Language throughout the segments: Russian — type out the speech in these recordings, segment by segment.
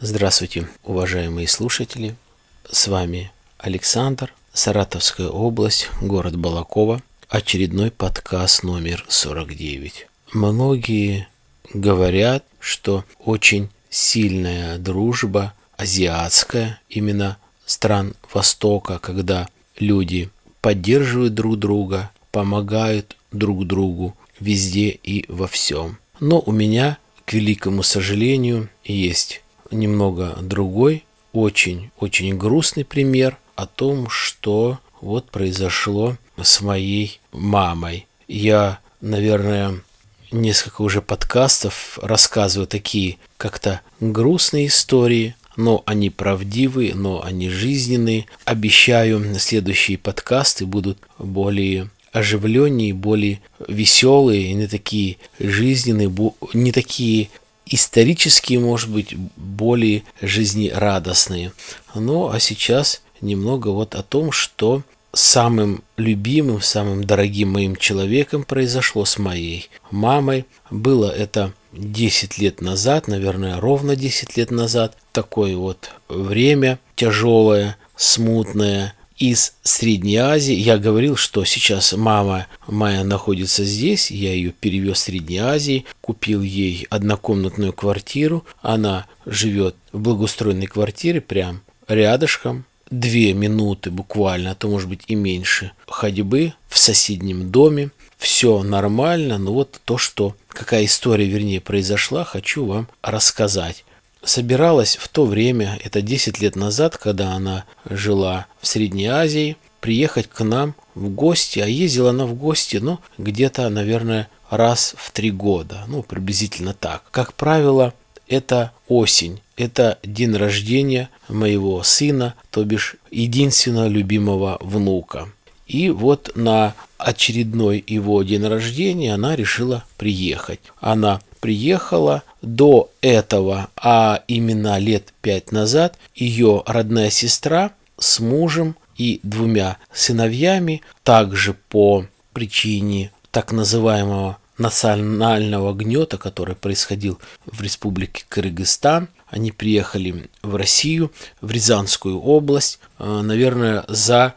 Здравствуйте, уважаемые слушатели. С вами Александр, Саратовская область, город Балакова. Очередной подкаст номер 49. Многие говорят, что очень сильная дружба азиатская, именно стран Востока, когда люди поддерживают друг друга, помогают друг другу везде и во всем. Но у меня, к великому сожалению, есть немного другой, очень-очень грустный пример о том, что вот произошло с моей мамой. Я, наверное, несколько уже подкастов рассказываю такие как-то грустные истории, но они правдивые, но они жизненные. Обещаю, следующие подкасты будут более оживленнее, более веселые, не такие жизненные, не такие исторические, может быть, более жизнерадостные. Ну, а сейчас немного вот о том, что самым любимым, самым дорогим моим человеком произошло с моей мамой. Было это 10 лет назад, наверное, ровно 10 лет назад. Такое вот время тяжелое, смутное, из Средней Азии. Я говорил, что сейчас мама моя находится здесь, я ее перевез в Средней Азии, купил ей однокомнатную квартиру. Она живет в благоустроенной квартире, прям рядышком, две минуты буквально, а то может быть и меньше ходьбы в соседнем доме. Все нормально, но вот то, что какая история, вернее, произошла, хочу вам рассказать собиралась в то время, это 10 лет назад, когда она жила в Средней Азии, приехать к нам в гости, а ездила она в гости, ну, где-то, наверное, раз в три года, ну, приблизительно так. Как правило, это осень, это день рождения моего сына, то бишь единственного любимого внука. И вот на очередной его день рождения она решила приехать. Она приехала до этого, а именно лет пять назад, ее родная сестра с мужем и двумя сыновьями, также по причине так называемого национального гнета, который происходил в республике Кыргызстан. Они приехали в Россию, в Рязанскую область, э, наверное, за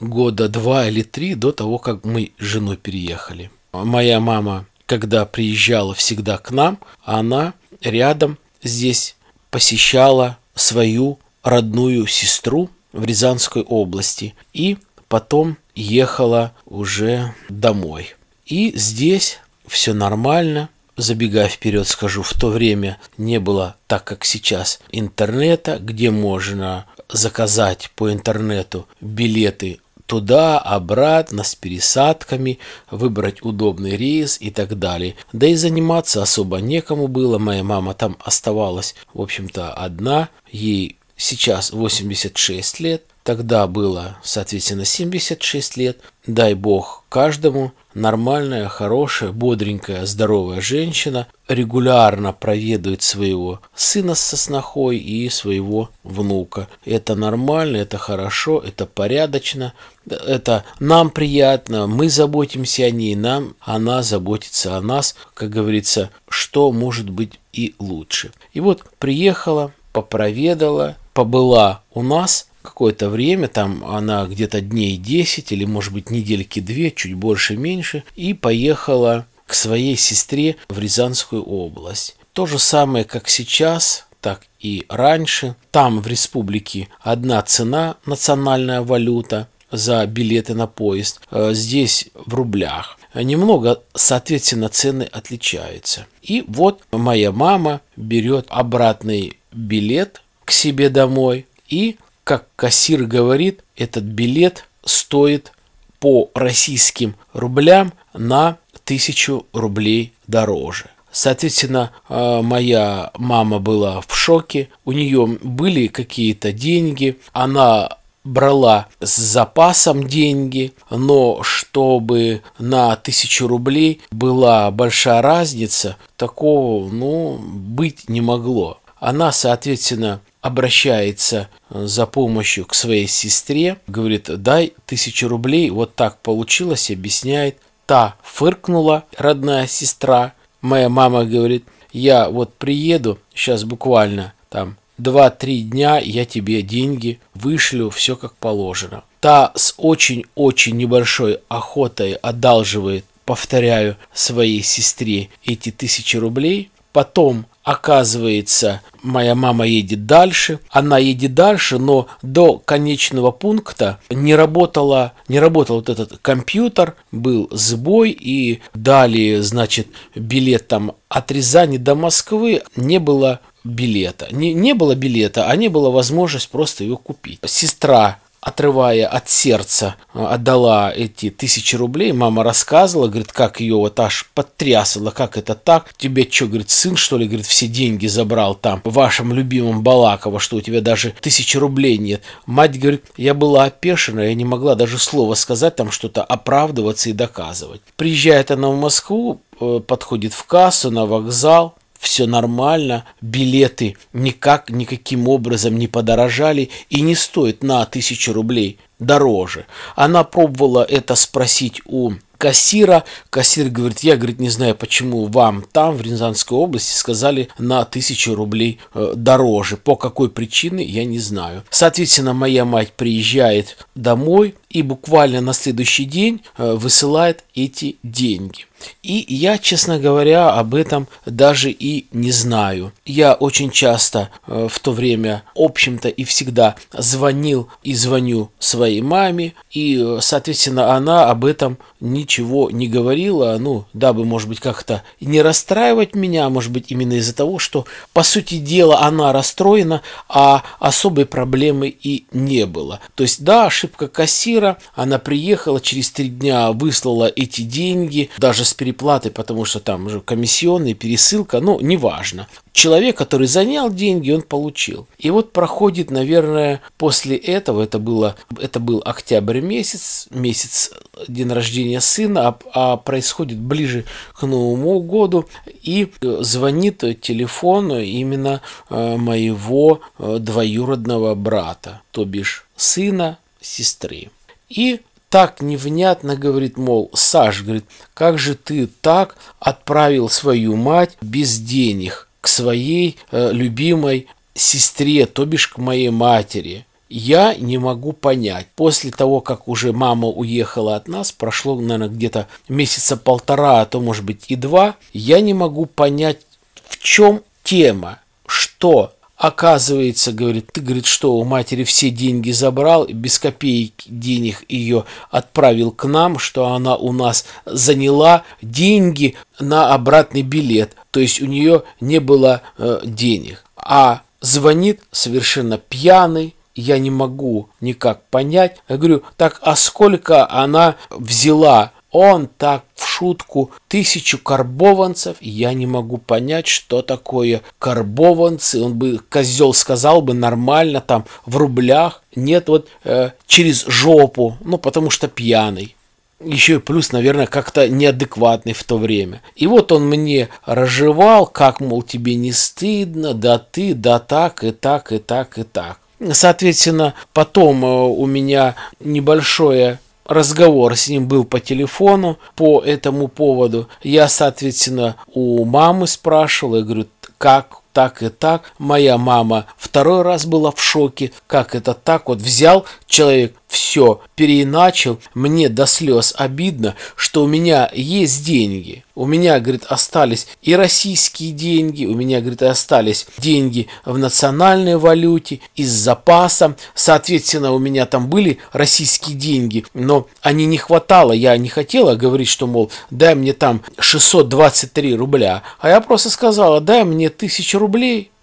года два или три до того, как мы с женой переехали. Моя мама когда приезжала всегда к нам, она рядом здесь посещала свою родную сестру в Рязанской области и потом ехала уже домой. И здесь все нормально. Забегая вперед, скажу, в то время не было, так как сейчас, интернета, где можно заказать по интернету билеты туда, обратно, с пересадками, выбрать удобный рейс и так далее. Да и заниматься особо некому было. Моя мама там оставалась, в общем-то, одна. Ей сейчас 86 лет. Тогда было, соответственно, 76 лет. Дай бог каждому нормальная, хорошая, бодренькая, здоровая женщина регулярно проведывает своего сына со снохой и своего внука. Это нормально, это хорошо, это порядочно, это нам приятно, мы заботимся о ней, нам, она заботится о нас, как говорится, что может быть и лучше. И вот приехала, попроведала, побыла у нас какое-то время, там она где-то дней 10 или может быть недельки две, чуть больше, меньше, и поехала к своей сестре в Рязанскую область. То же самое, как сейчас, так и раньше. Там в республике одна цена, национальная валюта за билеты на поезд. Э, здесь в рублях. Немного, соответственно, цены отличаются. И вот моя мама берет обратный билет к себе домой. И, как кассир говорит, этот билет стоит по российским рублям на тысячу рублей дороже. Соответственно, э, моя мама была в шоке, у нее были какие-то деньги, она брала с запасом деньги, но чтобы на тысячу рублей была большая разница, такого, ну, быть не могло. Она, соответственно, обращается за помощью к своей сестре, говорит, дай тысячу рублей, вот так получилось, объясняет. Та фыркнула, родная сестра. Моя мама говорит, я вот приеду, сейчас буквально там 2-3 дня я тебе деньги вышлю, все как положено. Та с очень-очень небольшой охотой одалживает, повторяю, своей сестре эти тысячи рублей. Потом Оказывается, моя мама едет дальше, она едет дальше, но до конечного пункта не работала, не работал вот этот компьютер, был сбой, и далее, значит, билет там от Рязани до Москвы не было билета. Не, не было билета, а не было возможность просто его купить. Сестра отрывая от сердца, э, отдала эти тысячи рублей. Мама рассказывала, говорит, как ее вот аж потрясало, как это так. Тебе что, говорит, сын, что ли, говорит, все деньги забрал там, в вашем любимом Балаково, что у тебя даже тысячи рублей нет. Мать говорит, я была опешена, я не могла даже слова сказать, там что-то оправдываться и доказывать. Приезжает она в Москву, э, подходит в кассу, на вокзал, все нормально, билеты никак, никаким образом не подорожали и не стоят на тысячу рублей дороже. Она пробовала это спросить у кассира. Кассир говорит, я, говорит, не знаю, почему вам там, в Рязанской области, сказали на тысячу рублей э, дороже. По какой причине, я не знаю. Соответственно, моя мать приезжает домой и буквально на следующий день э, высылает эти деньги. И я, честно говоря, об этом даже и не знаю. Я очень часто э, в то время, в общем-то, и всегда звонил и звоню своей маме, и, э, соответственно, она об этом ничего не говорила, ну, дабы, может быть, как-то не расстраивать меня, может быть, именно из-за того, что, по сути дела, она расстроена, а особой проблемы и не было. То есть, да, ошибка кассира, она приехала, через три дня выслала эти деньги, даже с переплатой, потому что там уже комиссионные, пересылка, ну, неважно. Человек, который занял деньги, он получил. И вот проходит, наверное, после этого, это, было, это был октябрь месяц, месяц день рождения сына, а, а происходит ближе к Новому году, и звонит телефон именно э, моего э, двоюродного брата, то бишь сына сестры. И так невнятно говорит, мол, Саш, говорит, как же ты так отправил свою мать без денег к своей э, любимой сестре, то бишь к моей матери. Я не могу понять. После того, как уже мама уехала от нас, прошло, наверное, где-то месяца полтора, а то, может быть, и два, я не могу понять, в чем тема, что Оказывается, говорит, ты, говорит, что у матери все деньги забрал, без копеек денег ее отправил к нам, что она у нас заняла деньги на обратный билет. То есть у нее не было э, денег. А звонит совершенно пьяный, я не могу никак понять. Я говорю, так а сколько она взяла он так в шутку тысячу карбованцев. Я не могу понять, что такое карбованцы. Он бы, козел сказал бы нормально там в рублях. Нет, вот э, через жопу, ну потому что пьяный. Еще и плюс, наверное, как-то неадекватный в то время. И вот он мне разжевал, как, мол, тебе не стыдно, да ты, да так, и так, и так, и так. Соответственно, потом э, у меня небольшое разговор с ним был по телефону по этому поводу. Я, соответственно, у мамы спрашивал, я говорю, как так и так. Моя мама второй раз была в шоке, как это так. Вот взял человек, все переиначил. Мне до слез обидно, что у меня есть деньги. У меня, говорит, остались и российские деньги, у меня, говорит, остались деньги в национальной валюте и с запасом. Соответственно, у меня там были российские деньги, но они не хватало. Я не хотела говорить, что, мол, дай мне там 623 рубля. А я просто сказала, дай мне тысячу рублей,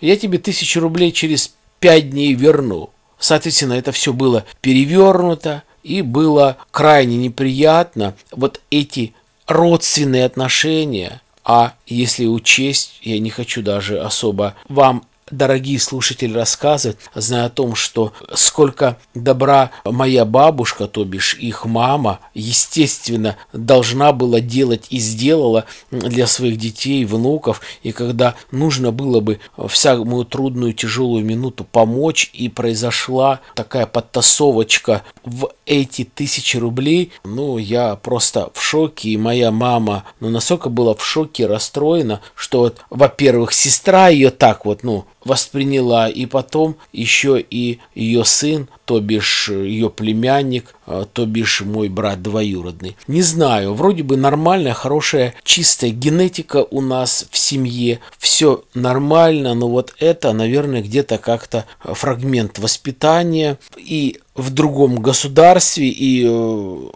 я тебе тысячу рублей через пять дней верну. Соответственно, это все было перевернуто и было крайне неприятно. Вот эти родственные отношения, а если учесть, я не хочу даже особо вам дорогие слушатели рассказывают, зная о том, что сколько добра моя бабушка, то бишь их мама, естественно, должна была делать и сделала для своих детей, внуков, и когда нужно было бы в самую трудную, тяжелую минуту помочь, и произошла такая подтасовочка в эти тысячи рублей, ну, я просто в шоке, и моя мама, ну, настолько была в шоке, расстроена, что вот, во-первых, сестра ее так вот, ну, восприняла, и потом еще и ее сын, то бишь ее племянник, а, то бишь мой брат двоюродный. Не знаю, вроде бы нормальная, хорошая, чистая генетика у нас в семье, все нормально, но вот это, наверное, где-то как-то фрагмент воспитания и в другом государстве, и э,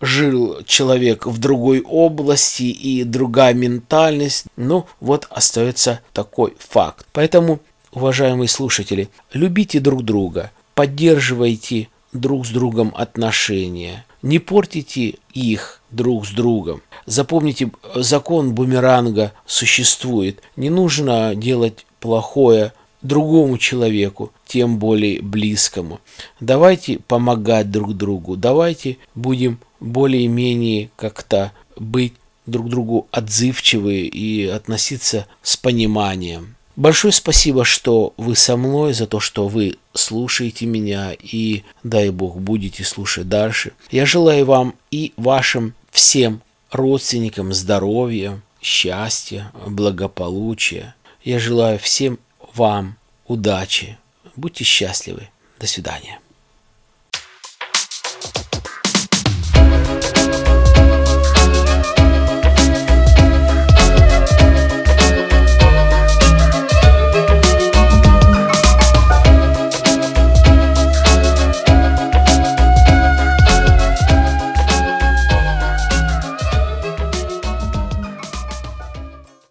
жил человек в другой области и другая ментальность. Ну, вот остается такой факт. Поэтому, уважаемые слушатели, любите друг друга, поддерживайте друг с другом отношения, не портите их друг с другом. Запомните, закон бумеранга существует. Не нужно делать плохое другому человеку, тем более близкому. Давайте помогать друг другу, давайте будем более-менее как-то быть друг другу отзывчивы и относиться с пониманием. Большое спасибо, что вы со мной, за то, что вы слушаете меня и, дай Бог, будете слушать дальше. Я желаю вам и вашим всем родственникам здоровья, счастья, благополучия. Я желаю всем вам удачи. Будьте счастливы. До свидания.